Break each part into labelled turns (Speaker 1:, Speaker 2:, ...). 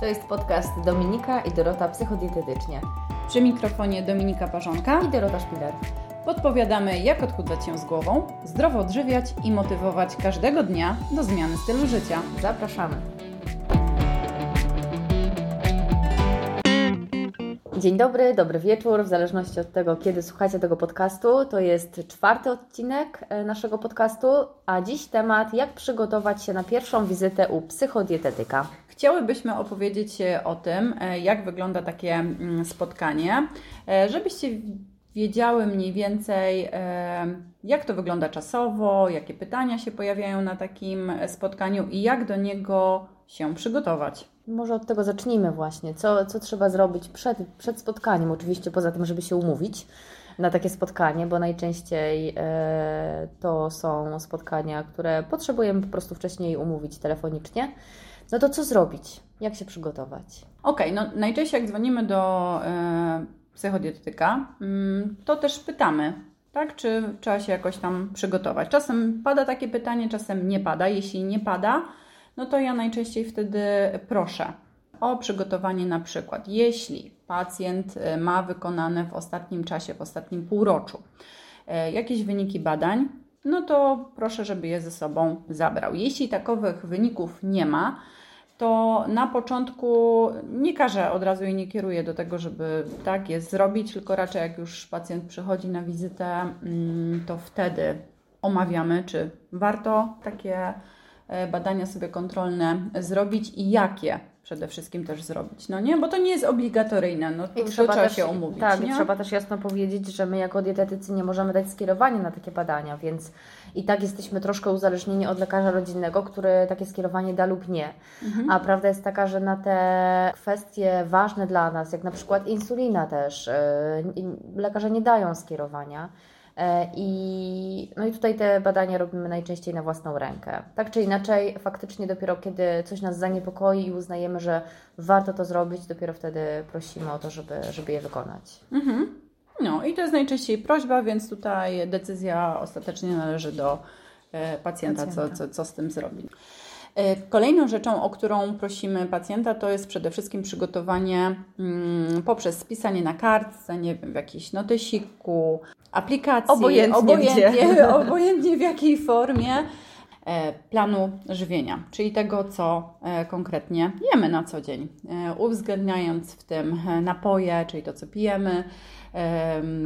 Speaker 1: To jest podcast Dominika i Dorota Psychodietetycznie.
Speaker 2: Przy mikrofonie Dominika Parzonka
Speaker 1: i Dorota Szpiler.
Speaker 2: Podpowiadamy, jak odchudzać się z głową, zdrowo odżywiać i motywować każdego dnia do zmiany stylu życia.
Speaker 1: Zapraszamy. Dzień dobry, dobry wieczór, w zależności od tego, kiedy słuchacie tego podcastu. To jest czwarty odcinek e, naszego podcastu, a dziś temat, jak przygotować się na pierwszą wizytę u psychodietetyka.
Speaker 2: Chciałybyśmy opowiedzieć o tym, e, jak wygląda takie mm, spotkanie, e, żebyście wiedziały mniej więcej, jak to wygląda czasowo, jakie pytania się pojawiają na takim spotkaniu i jak do niego się przygotować.
Speaker 1: Może od tego zacznijmy właśnie. Co, co trzeba zrobić przed, przed spotkaniem? Oczywiście poza tym, żeby się umówić na takie spotkanie, bo najczęściej e, to są spotkania, które potrzebujemy po prostu wcześniej umówić telefonicznie. No to co zrobić? Jak się przygotować?
Speaker 2: Okej, okay, no najczęściej jak dzwonimy do e, psychodietetyka, mm, to też pytamy, tak? Czy trzeba się jakoś tam przygotować. Czasem pada takie pytanie, czasem nie pada. Jeśli nie pada, no to ja najczęściej wtedy proszę o przygotowanie na przykład, jeśli pacjent e, ma wykonane w ostatnim czasie, w ostatnim półroczu e, jakieś wyniki badań, no to proszę, żeby je ze sobą zabrał. Jeśli takowych wyników nie ma, to na początku nie każę od razu i nie kieruję do tego, żeby tak jest zrobić, tylko raczej jak już pacjent przychodzi na wizytę, mm, to wtedy omawiamy, czy warto takie E, badania sobie kontrolne zrobić i jakie przede wszystkim też zrobić, no nie? Bo to nie jest obligatoryjne, no to, I trzeba, trzeba też, się umówić,
Speaker 1: Tak,
Speaker 2: nie?
Speaker 1: trzeba też jasno powiedzieć, że my jako dietetycy nie możemy dać skierowania na takie badania, więc i tak jesteśmy troszkę uzależnieni od lekarza rodzinnego, który takie skierowanie da lub nie. Mhm. A prawda jest taka, że na te kwestie ważne dla nas, jak na przykład insulina też, yy, lekarze nie dają skierowania. E, I, no i tutaj te badania robimy najczęściej na własną rękę. Tak czy inaczej, faktycznie dopiero kiedy coś nas zaniepokoi i uznajemy, że warto to zrobić, dopiero wtedy prosimy o to, żeby, żeby je wykonać.
Speaker 2: Mhm. No i to jest najczęściej prośba, więc tutaj decyzja ostatecznie należy do pacjenta, pacjenta. Co, co, co z tym zrobić. E, kolejną rzeczą, o którą prosimy pacjenta, to jest przede wszystkim przygotowanie mm, poprzez spisanie na kartce, nie wiem, w jakimś notysiku, aplikacji,
Speaker 1: obojętnie,
Speaker 2: obojętnie, obojętnie w jakiej formie, e, planu żywienia, czyli tego, co e, konkretnie jemy na co dzień, uwzględniając w tym napoje, czyli to, co pijemy,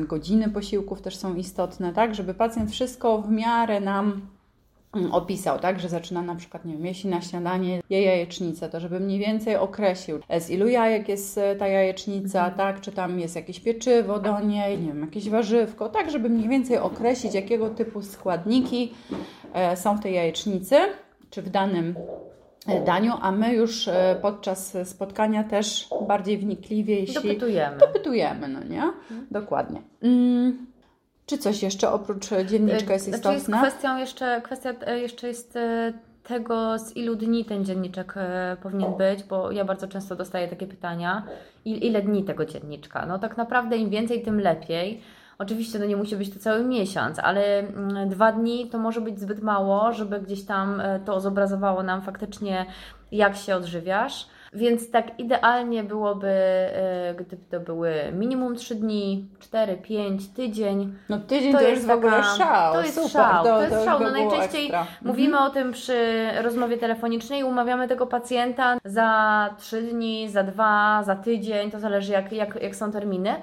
Speaker 2: godziny posiłków też są istotne, tak, żeby pacjent wszystko w miarę nam opisał, tak, że zaczyna na przykład, nie wiem, jeśli na śniadanie je jajecznicę, to żeby mniej więcej określił, z ilu jajek jest e, ta jajecznica, mhm. tak, czy tam jest jakieś pieczywo do niej, nie wiem, jakieś warzywko, tak, żeby mniej więcej określić, jakiego typu składniki e, są w tej jajecznicy, czy w danym e, daniu, a my już podczas spotkania też bardziej wnikliwie, jeśli...
Speaker 1: Dopytujemy.
Speaker 2: Dopytujemy, no nie? Mhm. Dokładnie. Mm. Czy coś jeszcze oprócz dzienniczka jest istotne?
Speaker 1: Znaczy jest kwestią jeszcze, kwestia e, jeszcze jest e, tego, z ilu dni ten dzienniczek e, powinien być, bo ja bardzo często dostaję takie pytania, ile dni tego dzienniczka? No tak naprawdę im więcej, tym lepiej. Oczywiście no nie musi być to cały miesiąc, ale mm, dwa dni to może być zbyt mało, żeby gdzieś tam to zobrazowało nam faktycznie, jak się odżywiasz. Więc tak idealnie byłoby, e, gdyby to były minimum 3 dni, 4, 5, tydzień.
Speaker 2: No tydzień to, to jest, jest w ogóle szał.
Speaker 1: To jest Super, szał. To, to jest szał. No najczęściej ekstra. mówimy mhm. o tym przy rozmowie telefonicznej, umawiamy tego pacjenta za 3 dni, za 2, za tydzień, to zależy jak, jak, jak są terminy.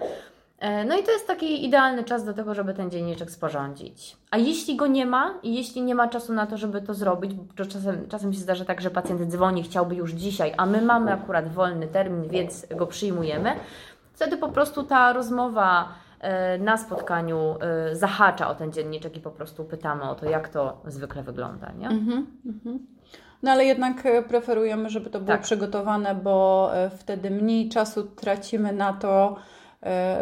Speaker 1: E, no i to jest taki idealny czas do tego, żeby ten dzienniczek sporządzić. A jeśli go nie ma i jeśli nie ma czasu na to, żeby to zrobić, bo czasem, czasem się zdarza tak, że pacjent dzwoni, chciałby już dzisiaj, a my mamy akurat wolny termin, więc go przyjmujemy, wtedy po prostu ta rozmowa e, na spotkaniu e, zahacza o ten dzienniczek i po prostu pytamy o to, jak to zwykle wygląda. Nie? Mhm,
Speaker 2: mhm. No ale jednak preferujemy, żeby to było tak. przygotowane, bo wtedy mniej czasu tracimy na to,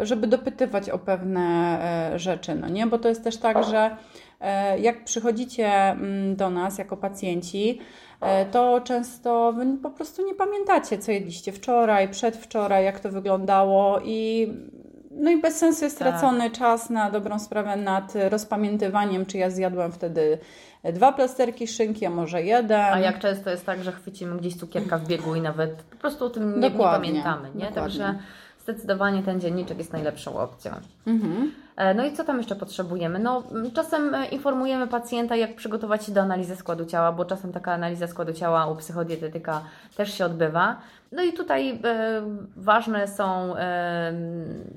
Speaker 2: żeby dopytywać o pewne e, rzeczy, no nie? Bo to jest też tak, że e, jak przychodzicie mm, do nas jako pacjenci, to często wy po prostu nie pamiętacie, co jedliście wczoraj, przedwczoraj, jak to wyglądało i no i bez sensu jest stracony tak. czas na dobrą sprawę nad rozpamiętywaniem, czy ja zjadłam wtedy dwa plasterki szynki, a może jeden.
Speaker 1: A jak często jest tak, że chwycimy gdzieś cukierka w biegu i nawet po prostu o tym nie, nie pamiętamy, nie? Dokładnie. Także zdecydowanie ten dzienniczek jest najlepszą opcją. Mhm. E, no i co tam jeszcze potrzebujemy? No, czasem e, informujemy pacjenta, jak przygotować się do analizy składu ciała, bo czasem taka analiza składu ciała u psychodietetyka też się odbywa. No i tutaj e, ważne są e,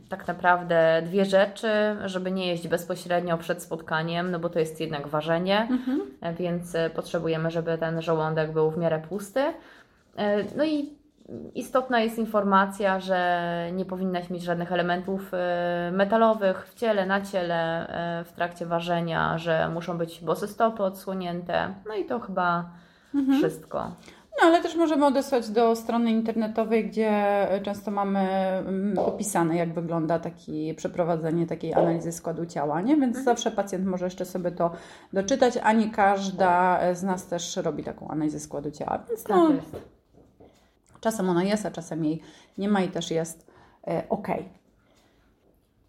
Speaker 1: tak naprawdę dwie rzeczy, żeby nie jeść bezpośrednio przed spotkaniem, no bo to jest jednak ważenie, mhm. E, więc potrzebujemy, żeby ten żołądek był w miarę pusty. No i istotna jest informacja, że nie powinnaś mieć żadnych elementów metalowych w ciele, na ciele w trakcie ważenia, że muszą być bose stopy odsłonięte. No i to chyba mhm. wszystko.
Speaker 2: No, ale też możemy odesłać do strony internetowej, gdzie często mamy mm, opisane, jak wygląda taki, przeprowadzenie takiej analizy składu ciała, nie? Więc mhm. zawsze pacjent może jeszcze sobie to doczytać, a nie każda z nas też robi taką analizę składu ciała. Więc no, tak. Czasem ona jest, a czasem jej nie ma i też jest e, ok.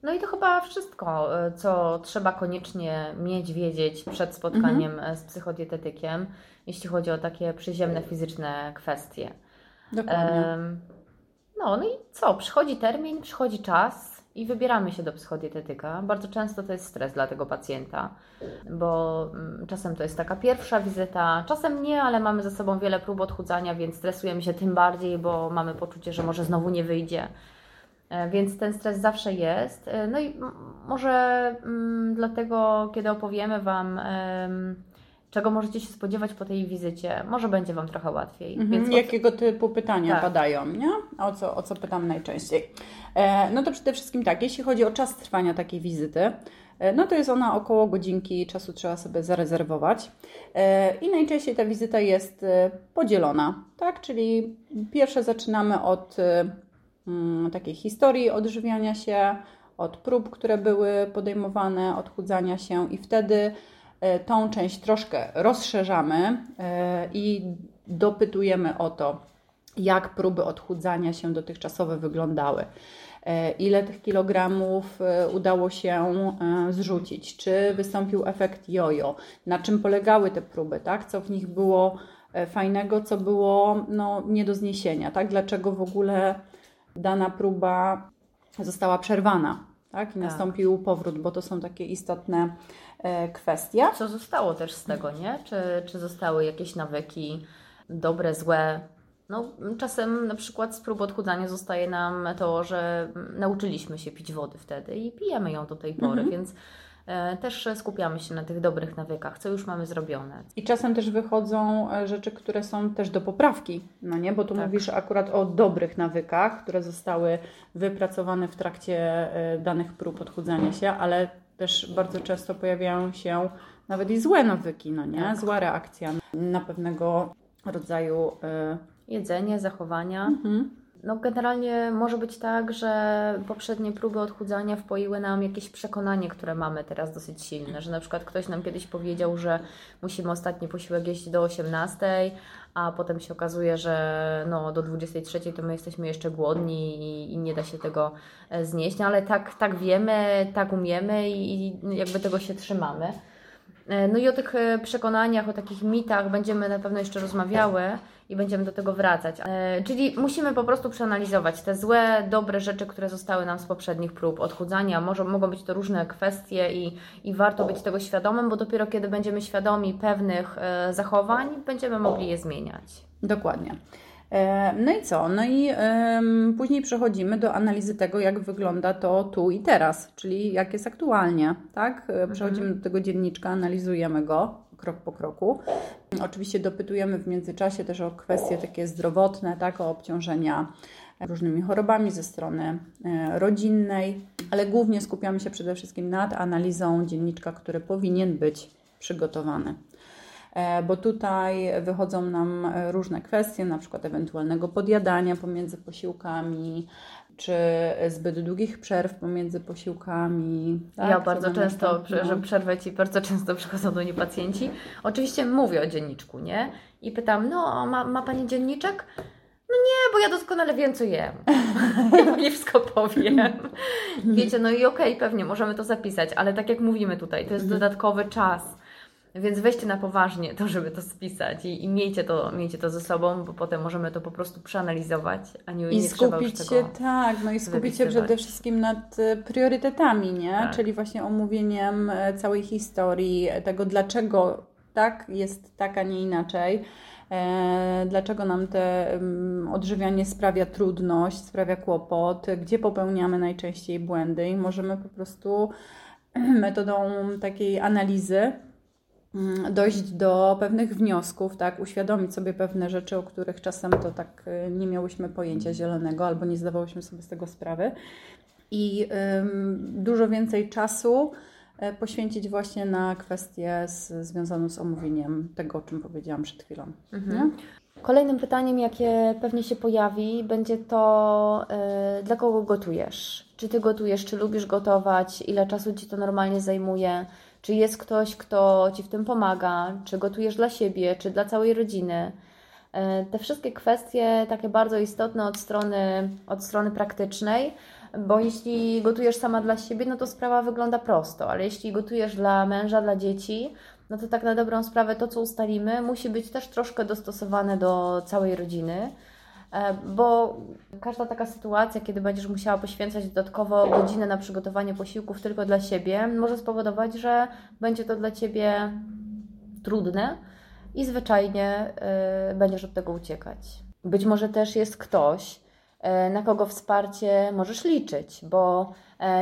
Speaker 1: No i to chyba wszystko, e, co trzeba koniecznie mieć, wiedzieć przed spotkaniem mhm. z psychodietetykiem jeśli chodzi o takie przyziemne, fizyczne kwestie.
Speaker 2: Dokładnie. Um,
Speaker 1: no, no i co? Przychodzi termin, przychodzi czas i wybieramy się do psychodietetyka. Bardzo często to jest stres dla tego pacjenta, bo mm, czasem to jest taka pierwsza wizyta, czasem nie, ale mamy ze sobą wiele prób odchudzania, więc stresujemy się tym bardziej, bo mamy poczucie, że może znowu nie wyjdzie. E, więc ten stres zawsze jest. E, no i może mm, dlatego, kiedy opowiemy Wam czego możecie się spodziewać po tej wizycie. Może będzie Wam trochę łatwiej.
Speaker 2: Mhm. Więc Jakiego typu pytania tak. padają, nie? O co, o co pytam najczęściej? E, no to przede wszystkim tak, jeśli chodzi o czas trwania takiej wizyty, e, no to jest ona około godzinki czasu trzeba sobie zarezerwować. E, I najczęściej ta wizyta jest e, podzielona, tak? Czyli pierwsze zaczynamy od mm, takiej historii odżywiania się, od prób, które były podejmowane, odchudzania się i wtedy tą część troszkę rozszerzamy e, i dopytujemy o to, jak próby odchudzania się dotychczasowe wyglądały. E, ile tych kilogramów udało się zrzucić? Czy wystąpił efekt jojo? Na czym polegały te próby? Tak? Co w nich było fajnego, co było no, nie do zniesienia? Tak? Dlaczego w ogóle dana próba została przerwana? Tak? I tak. nastąpił powrót, bo to są takie istotne E, kwestia.
Speaker 1: Co zostało też z tego, nie? Czy, czy zostały jakieś nawyki dobre, złe? No, czasem na przykład z prób odchudzania zostaje nam to, że nauczyliśmy się pić wody wtedy i pijemy ją do tej pory, mhm. więc też skupiamy się na tych dobrych nawykach, co już mamy zrobione.
Speaker 2: I czasem też wychodzą e, rzeczy, które są też do poprawki, no nie? Bo tu tak. mówisz akurat o dobrych nawykach, które zostały wypracowane w trakcie danych prób odchudzania się, ale też bardzo często pojawiają się nawet i złe nawyki, no nie? Tak. Zła reakcja na pewnego rodzaju
Speaker 1: y... jedzenie, zachowania. Mhm. No generalnie może być tak, że poprzednie próby odchudzania wpoiły nam jakieś przekonanie, które mamy teraz dosyć silne, że na przykład ktoś nam kiedyś powiedział, że musimy ostatni posiłek jeść do 18, a potem się okazuje, że no, do 23 to my jesteśmy jeszcze głodni i, i nie da się tego e, znieść, no ale tak, tak wiemy, tak umiemy i, i jakby tego się trzymamy. E, no i o tych e, przekonaniach, o takich mitach będziemy na pewno jeszcze rozmawiały i będziemy do tego wracać. E, czyli musimy po prostu przeanalizować te złe, dobre rzeczy, które zostały nam z poprzednich prób odchudzania. Może, mogą być to różne kwestie i, i warto być tego świadomym, bo dopiero kiedy będziemy świadomi pewnych zachowań, będziemy mogli je zmieniać.
Speaker 2: Dokładnie. No i co? No i później przechodzimy do analizy tego, jak wygląda to tu i teraz, czyli jak jest aktualnie, tak? Przechodzimy mhm. do tego dzienniczka, analizujemy go krok po kroku. Oczywiście dopytujemy w międzyczasie też o kwestie takie zdrowotne, tak? O obciążenia różnymi chorobami ze strony e, rodzinnej, ale głównie skupiamy się przede wszystkim nad analizą dzienniczka, który powinien być przygotowany. E, bo tutaj wychodzą nam różne kwestie, na przykład ewentualnego podjadania pomiędzy posiłkami, czy zbyt długich przerw pomiędzy posiłkami.
Speaker 1: Tak? Ja bardzo często, no. że przerwę Ci, bardzo często przychodzą do mnie pacjenci. Oczywiście mówię o dzienniczku, nie? I pytam, no ma, ma Pani dzienniczek? No nie, bo ja doskonale wiem, co jem. ja nie wszystko powiem. Wiecie, no i okej, okay, pewnie możemy to zapisać, ale tak jak mówimy tutaj, to jest mhm. dodatkowy czas więc weźcie na poważnie to, żeby to spisać i, i miejcie, to, miejcie to ze sobą, bo potem możemy to po prostu przeanalizować, a nie,
Speaker 2: I
Speaker 1: nie
Speaker 2: skupić się, tak, no i skupić się przede wszystkim nad e, priorytetami, nie? Tak. Czyli właśnie omówieniem e, całej historii, tego dlaczego tak jest tak, a nie inaczej. E, dlaczego nam te odżywianie sprawia trudność, sprawia kłopot, gdzie popełniamy najczęściej błędy i możemy po prostu metodą takiej analizy dojść do pewnych wniosków, tak, uświadomić sobie pewne rzeczy, o których czasem to tak y, nie miałyśmy pojęcia zielonego albo nie zdawałyśmy sobie z tego sprawy. I dużo więcej czasu e, poświęcić właśnie na kwestię z, związaną z omówieniem tego, o czym powiedziałam przed chwilą. Mhm.
Speaker 1: Kolejnym pytaniem, jakie pewnie się pojawi, będzie to, yy, dla kogo gotujesz? Czy ty gotujesz, czy lubisz gotować, ile czasu ci to normalnie zajmuje? Czy jest ktoś, kto Ci w tym pomaga? Czy gotujesz dla siebie, czy dla całej rodziny? E, te wszystkie kwestie takie bardzo istotne od strony, od strony praktycznej, bo jeśli gotujesz sama dla siebie, no to sprawa wygląda prosto, ale jeśli gotujesz dla męża, dla dzieci, no to tak na dobrą sprawę to, co ustalimy, musi być też troszkę dostosowane do całej rodziny. E, bo każda taka sytuacja, kiedy będziesz musiała poświęcać dodatkowo godzinę na przygotowanie posiłków tylko dla siebie, może spowodować, że będzie to dla Ciebie trudne i zwyczajnie y, będziesz od tego uciekać. Być może też jest ktoś, y, na kogo wsparcie możesz liczyć, bo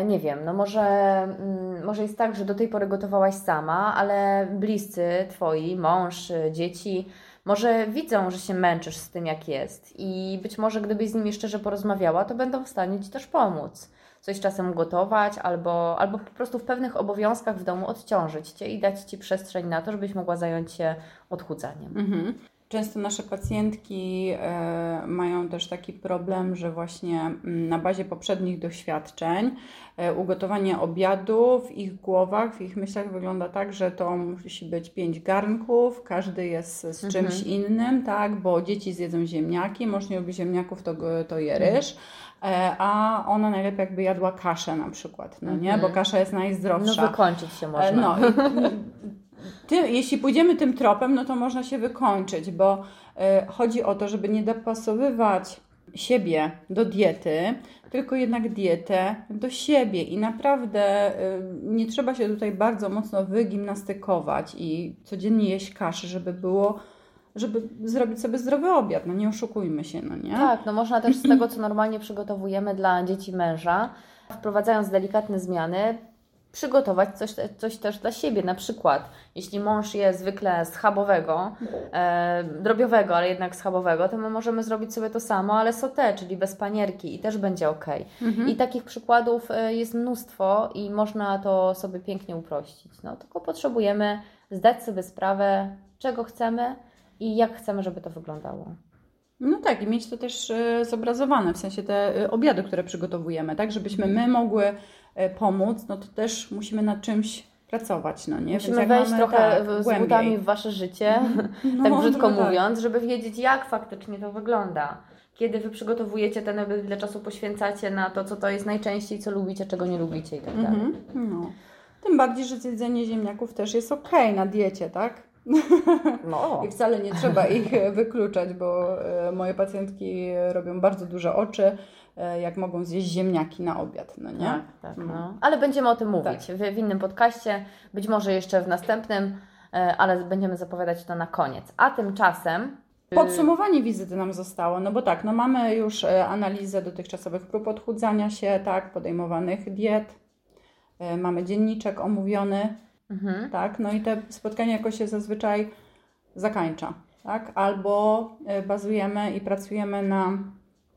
Speaker 1: nie wiem, no może, mm, może jest tak, że do tej pory gotowałaś sama, ale bliscy Twoi, mąż, dzieci, może widzą, że się męczysz z tym, jak jest, i być może gdybyś z nimi szczerze porozmawiała, to będą w stanie ci też pomóc. Coś czasem gotować, albo, albo po prostu w pewnych obowiązkach w domu odciążyć cię i dać ci przestrzeń na to, żebyś mogła zająć się odchudzaniem. Mhm.
Speaker 2: Często nasze pacjentki e, mają też taki problem, że właśnie mm, na bazie poprzednich doświadczeń e, ugotowanie obiadu w ich głowach, w ich myślach wygląda tak, że to musi być pięć garnków, każdy jest z mhm. czymś innym, tak, bo dzieci zjedzą ziemniaki, mąż nie lubi ziemniaków, to, to je mhm. ryż. E, a ona najlepiej jakby jadła kaszę na przykład, no nie, bo mhm. kasza jest najzdrowsza.
Speaker 1: No wykończyć się można.
Speaker 2: No, ty, jeśli pójdziemy tym tropem, no to można się wykończyć, bo y, chodzi o to, żeby nie dopasowywać siebie do diety, tylko jednak dietę do siebie i naprawdę y, nie trzeba się tutaj bardzo mocno wygimnastykować i codziennie jeść kaszę, żeby było żeby zrobić sobie zdrowy obiad, no nie oszukujmy się, no nie?
Speaker 1: Tak, no można też z tego, co normalnie przygotowujemy dla dzieci męża, wprowadzając delikatne zmiany, przygotować coś, coś też dla siebie. Na przykład, jeśli mąż jest zwykle schabowego, e, drobiowego, ale jednak schabowego, to my możemy zrobić sobie to samo, ale sauté, czyli bez panierki i też będzie ok. Mhm. I takich przykładów e, jest mnóstwo i można to sobie pięknie uprościć. No, tylko potrzebujemy zdać sobie sprawę, czego chcemy i jak chcemy, żeby to wyglądało.
Speaker 2: No tak, i mieć to też e, zobrazowane, w sensie te e, obiady, które przygotowujemy, tak, żebyśmy my mogły e, pomóc, no to też musimy nad czymś pracować, no nie?
Speaker 1: Musimy wejść mamy, trochę tak, z głębiej. butami w Wasze życie, no, tak brzydko no, mówiąc, żeby wiedzieć, jak faktycznie to wygląda. Kiedy Wy przygotowujecie ten obiad, ile czasu poświęcacie na to, co to jest najczęściej, co lubicie, czego nie lubicie i tak dalej. -hmm. no.
Speaker 2: Tym bardziej, że jedzenie ziemniaków też jest ok na diecie, tak? No. I wcale nie trzeba ich wykluczać, bo e, moje pacjentki robią bardzo duże oczy, e, jak mogą zjeść ziemniaki na obiad, no nie?
Speaker 1: Tak, tak. No. no. Ale będziemy o tym mówić tak. w, w innym podcaście, być może jeszcze w następnym, e, ale będziemy zapowiadać to na koniec. A tymczasem
Speaker 2: Podsumowanie wizyty nam zostało, no bo tak, no mamy już analizę dotychczasowych prób odchudzania się, tak, podejmowanych diet, mamy dzienniczek omówiony, Mhm. Tak? No i te spotkania jakoś się zazwyczaj zakańcza. Tak? Albo e, bazujemy i pracujemy na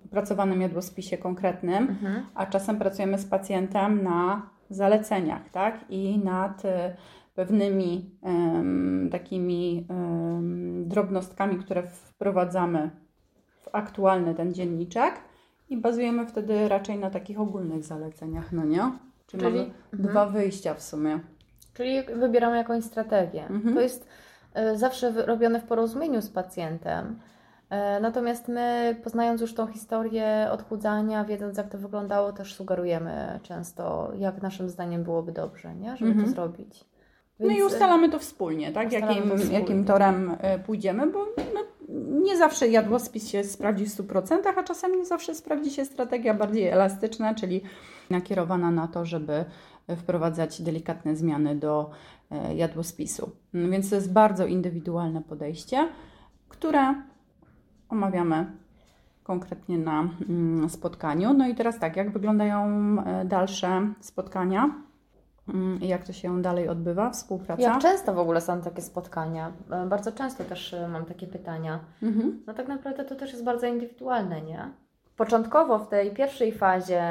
Speaker 2: opracowanym jadłospisie konkretnym, mhm. a czasem pracujemy z pacjentem na zaleceniach tak? i nad e, pewnymi um, takimi um, drobnostkami, które wprowadzamy w aktualny ten dzienniczek i bazujemy wtedy raczej na takich ogólnych zaleceniach, no nie? Czyli, Czyli mamy mhm. dwa wyjścia w sumie.
Speaker 1: Czyli wybieramy jakąś strategię. Mhm. To jest y, zawsze robione w porozumieniu z pacjentem. E, natomiast my, poznając już tą historię odchudzania, wiedząc jak to wyglądało, też sugerujemy często, jak naszym zdaniem byłoby dobrze, nie? żeby mhm. to zrobić.
Speaker 2: Więc... No i ustalamy to wspólnie, tak? Jakim, to wspólnie. jakim torem e, pójdziemy, bo no, nie zawsze jadłospis się sprawdzi w 100%, a czasem nie zawsze sprawdzi się strategia bardziej elastyczna, czyli nakierowana na to, żeby wprowadzać delikatne zmiany do e, jadłospisu. No więc to jest bardzo indywidualne podejście, które omawiamy konkretnie na mm, spotkaniu. No i teraz tak, jak wyglądają e, dalsze spotkania? Mm, I jak to się dalej odbywa, współpraca?
Speaker 1: Jak często w ogóle są takie spotkania? E, bardzo często też mam takie pytania. Mhm. No tak naprawdę to też jest bardzo indywidualne, nie? Początkowo w tej pierwszej fazie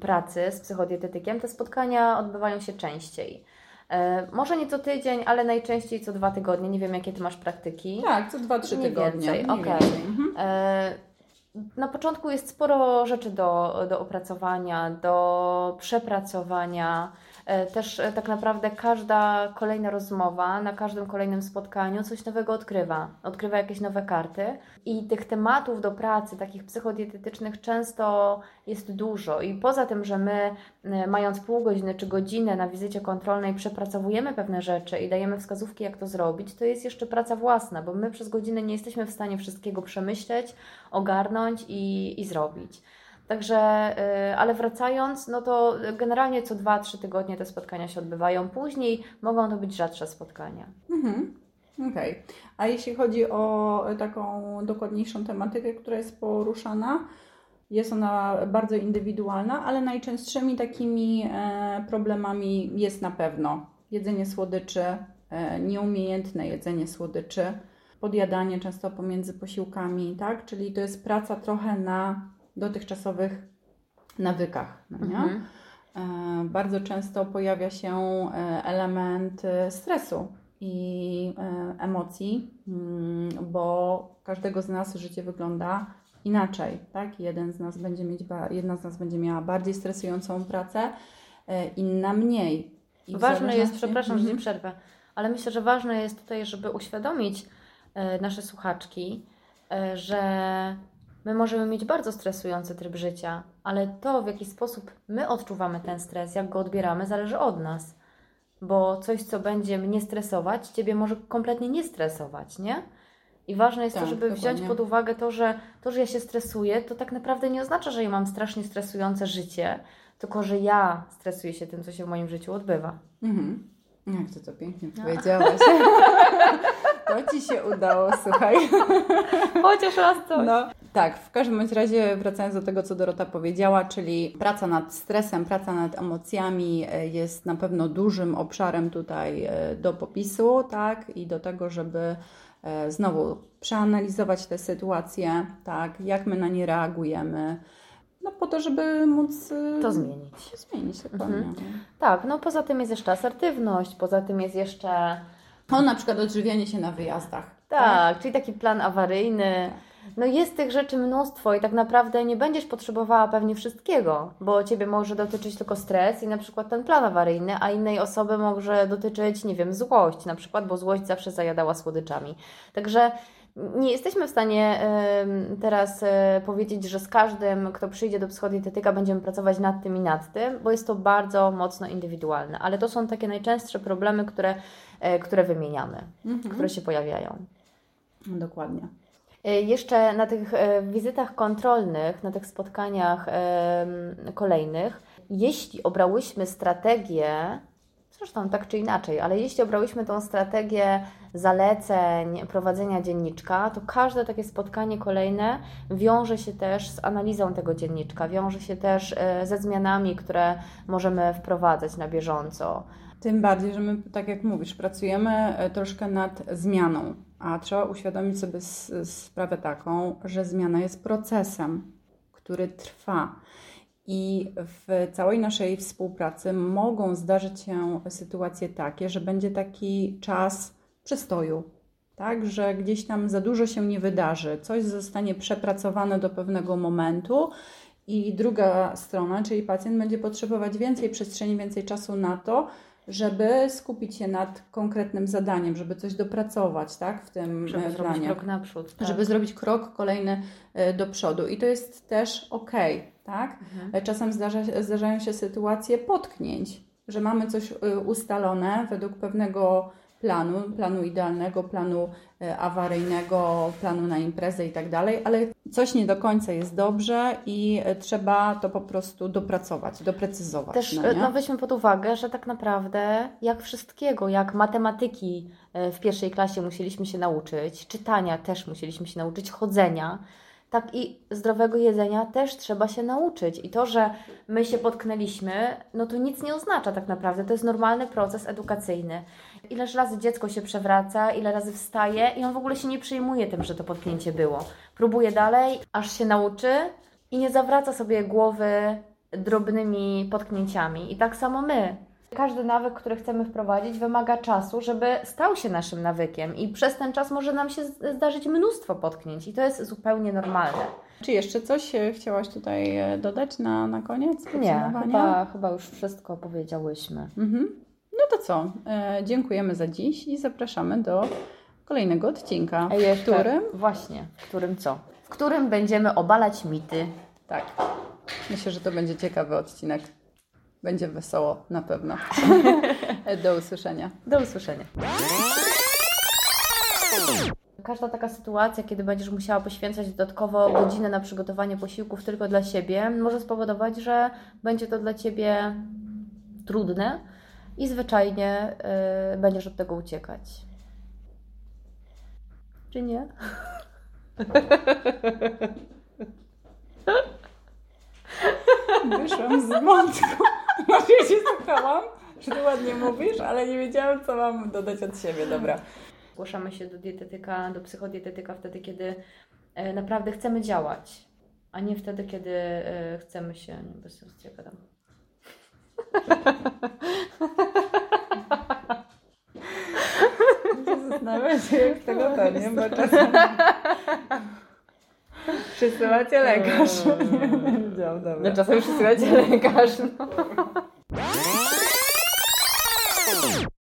Speaker 1: pracy z psychodietetykiem te spotkania odbywają się częściej. Może nie co tydzień, ale najczęściej co dwa tygodnie. Nie wiem, jakie ty masz praktyki.
Speaker 2: Tak, co dwa, trzy tygodnie.
Speaker 1: Więcej. Okay. Mhm na początku jest sporo rzeczy do, do opracowania, do przepracowania. E, też e, tak naprawdę każda kolejna rozmowa, na każdym kolejnym spotkaniu coś nowego odkrywa. Odkrywa jakieś nowe karty. I tych tematów do pracy, takich psychodietetycznych, często jest dużo. I poza tym, że my, e, mając pół godziny czy godzinę na wizycie kontrolnej, przepracowujemy pewne rzeczy i dajemy wskazówki, jak to zrobić, to jest jeszcze praca własna, bo my przez godzinę nie jesteśmy w stanie wszystkiego przemyśleć, ogarnąć i, i zrobić. Także, y, ale wracając, no to generalnie co 2-3 tygodnie te spotkania się odbywają. Później mogą to być rzadsze spotkania.
Speaker 2: Mhm. Okej. Okay. A jeśli chodzi o taką dokładniejszą tematykę, która jest poruszana, jest ona bardzo indywidualna, ale najczęstszymi takimi e, problemami jest na pewno jedzenie słodyczy, e, nieumiejętne jedzenie słodyczy, podjadanie często pomiędzy posiłkami, tak? Czyli to jest praca trochę na dotychczasowych nawykach. No? Mhm. E, bardzo często pojawia się e, element e, stresu i emocji, mm, bo każdego z nas życie wygląda inaczej. Tak? Jeden z nas będzie mieć, jedna z nas będzie miała bardziej stresującą pracę, inna mniej.
Speaker 1: I ważne jest, przepraszam, że nie mhm. przerwę, ale myślę, że ważne jest tutaj, żeby uświadomić nasze słuchaczki, że My możemy mieć bardzo stresujący tryb życia, ale to, w jaki sposób my odczuwamy ten stres, jak go odbieramy, zależy od nas. Bo coś, co będzie mnie stresować, ciebie może kompletnie nie stresować, nie? I ważne jest tak, to, żeby wziąć pod uwagę to że, to, że ja się stresuję, to tak naprawdę nie oznacza, że ja mam strasznie stresujące życie, tylko że ja stresuję się tym, co się w moim życiu odbywa.
Speaker 2: Mhm. Jak ty to pięknie no. powiedziałaś. To ci się udało, słuchaj.
Speaker 1: Chociaż raz coś. No,
Speaker 2: tak, w każdym razie wracając do tego, co Dorota powiedziała, czyli praca nad stresem, praca nad emocjami e, jest na pewno dużym obszarem tutaj e, do popisu, tak, i do tego, żeby e, znowu przeanalizować tę sytuację, tak, jak my na nie reagujemy, no po to, żeby móc
Speaker 1: to zmienić.
Speaker 2: Zmienić, dokładnie. Mhm.
Speaker 1: Tak, no poza tym jest jeszcze asertywność, poza tym jest jeszcze
Speaker 2: no na przykład odżywianie się na wyjazdach.
Speaker 1: Tak, tak? czyli taki plan awaryjny. No jest tych rzeczy mnóstwo i tak naprawdę nie będziesz potrzebowała pewnie wszystkiego, bo Ciebie może dotyczyć tylko stres i na przykład ten plan awaryjny, a innej osoby może dotyczyć, nie wiem, złość na przykład, bo złość zawsze zajadała słodyczami. Także nie jesteśmy w stanie teraz e, powiedzieć, że z każdym, kto przyjdzie do psychodietetyka, będziemy pracować nad tym i nad tym, bo jest to bardzo mocno indywidualne. Ale to są takie najczęstsze problemy, które, które wymieniamy, mhm. które się pojawiają.
Speaker 2: Dokładnie.
Speaker 1: E, jeszcze na tych wizytach kontrolnych, na tych spotkaniach kolejnych, jeśli obrałyśmy strategię Zresztą tak czy inaczej, ale jeśli obrałyśmy tą strategię zaleceń, prowadzenia dzienniczka, to każde takie spotkanie kolejne wiąże się też z analizą tego dzienniczka, wiąże się też e, ze zmianami, które możemy wprowadzać na bieżąco.
Speaker 2: Tym bardziej, że my, tak jak mówisz, pracujemy e, troszkę nad zmianą, a trzeba uświadomić sobie sprawę taką, że zmiana jest procesem, który trwa. I w całej naszej współpracy mogą zdarzyć się sytuacje takie, że będzie taki czas przystoju, tak, że gdzieś tam za dużo się nie wydarzy, coś zostanie przepracowane do pewnego momentu i druga strona, czyli pacjent będzie potrzebować więcej przestrzeni, więcej czasu na to, żeby skupić się nad konkretnym zadaniem, żeby coś dopracować, tak, w tym
Speaker 1: żeby
Speaker 2: planie.
Speaker 1: Zrobić krok naprzód.
Speaker 2: Tak? Żeby zrobić krok kolejny do przodu. I to jest też ok, tak? Mhm. Czasem zdarza, zdarzają się sytuacje potknięć, że mamy coś ustalone według pewnego planu, planu idealnego, planu e, awaryjnego, planu na imprezę i tak dalej, ale coś nie do końca jest dobrze i e, trzeba to po prostu dopracować, doprecyzować.
Speaker 1: Też no, no weźmy pod uwagę, że tak naprawdę jak wszystkiego, jak matematyki e, w pierwszej klasie musieliśmy się nauczyć, czytania też musieliśmy się nauczyć, chodzenia, tak i zdrowego jedzenia też trzeba się nauczyć. I to, że my się potknęliśmy, no to nic nie oznacza tak naprawdę. To jest normalny proces edukacyjny. Ileż razy dziecko się przewraca, ile razy wstaje i on w ogóle się nie przejmuje tym, że to potknięcie było. Próbuje dalej, aż się nauczy i nie zawraca sobie głowy drobnymi potknięciami. I tak samo my. Każdy nawyk, który chcemy wprowadzić, wymaga czasu, żeby stał się naszym nawykiem, i przez ten czas może nam się zdarzyć mnóstwo potknięć, i to jest zupełnie normalne.
Speaker 2: Czy jeszcze coś e, chciałaś tutaj e, dodać na, na koniec?
Speaker 1: Nie, chyba, chyba już wszystko powiedziałyśmy. Mhm.
Speaker 2: No to co? E, dziękujemy za dziś i zapraszamy do kolejnego odcinka.
Speaker 1: Jeszcze, w którym? Właśnie, w którym co? W którym będziemy obalać mity.
Speaker 2: Tak. Myślę, że to będzie ciekawy odcinek. Będzie wesoło na pewno. Do usłyszenia.
Speaker 1: Do usłyszenia. Każda taka sytuacja, kiedy będziesz musiała poświęcać dodatkowo godzinę na przygotowanie posiłków tylko dla siebie, może spowodować, że będzie to dla Ciebie trudne i zwyczajnie y, będziesz od tego uciekać. Czy nie?
Speaker 2: Wyszłam z wątku. Może ja się słuchałam, że ty ładnie mówisz, ale nie wiedziałam, co mam dodać od siebie. Dobra.
Speaker 1: Zgłaszamy się do dietetyka, do psychodietetyka wtedy, kiedy e, naprawdę chcemy działać, a nie wtedy, kiedy e, chcemy się... Nie, bez sensu, ja gadam.
Speaker 2: Zastanawiam się, jak tego pewnie, bo czasem Przysyłacie lekarz. Nie.
Speaker 1: No czasem przysyłacie lekarz. No.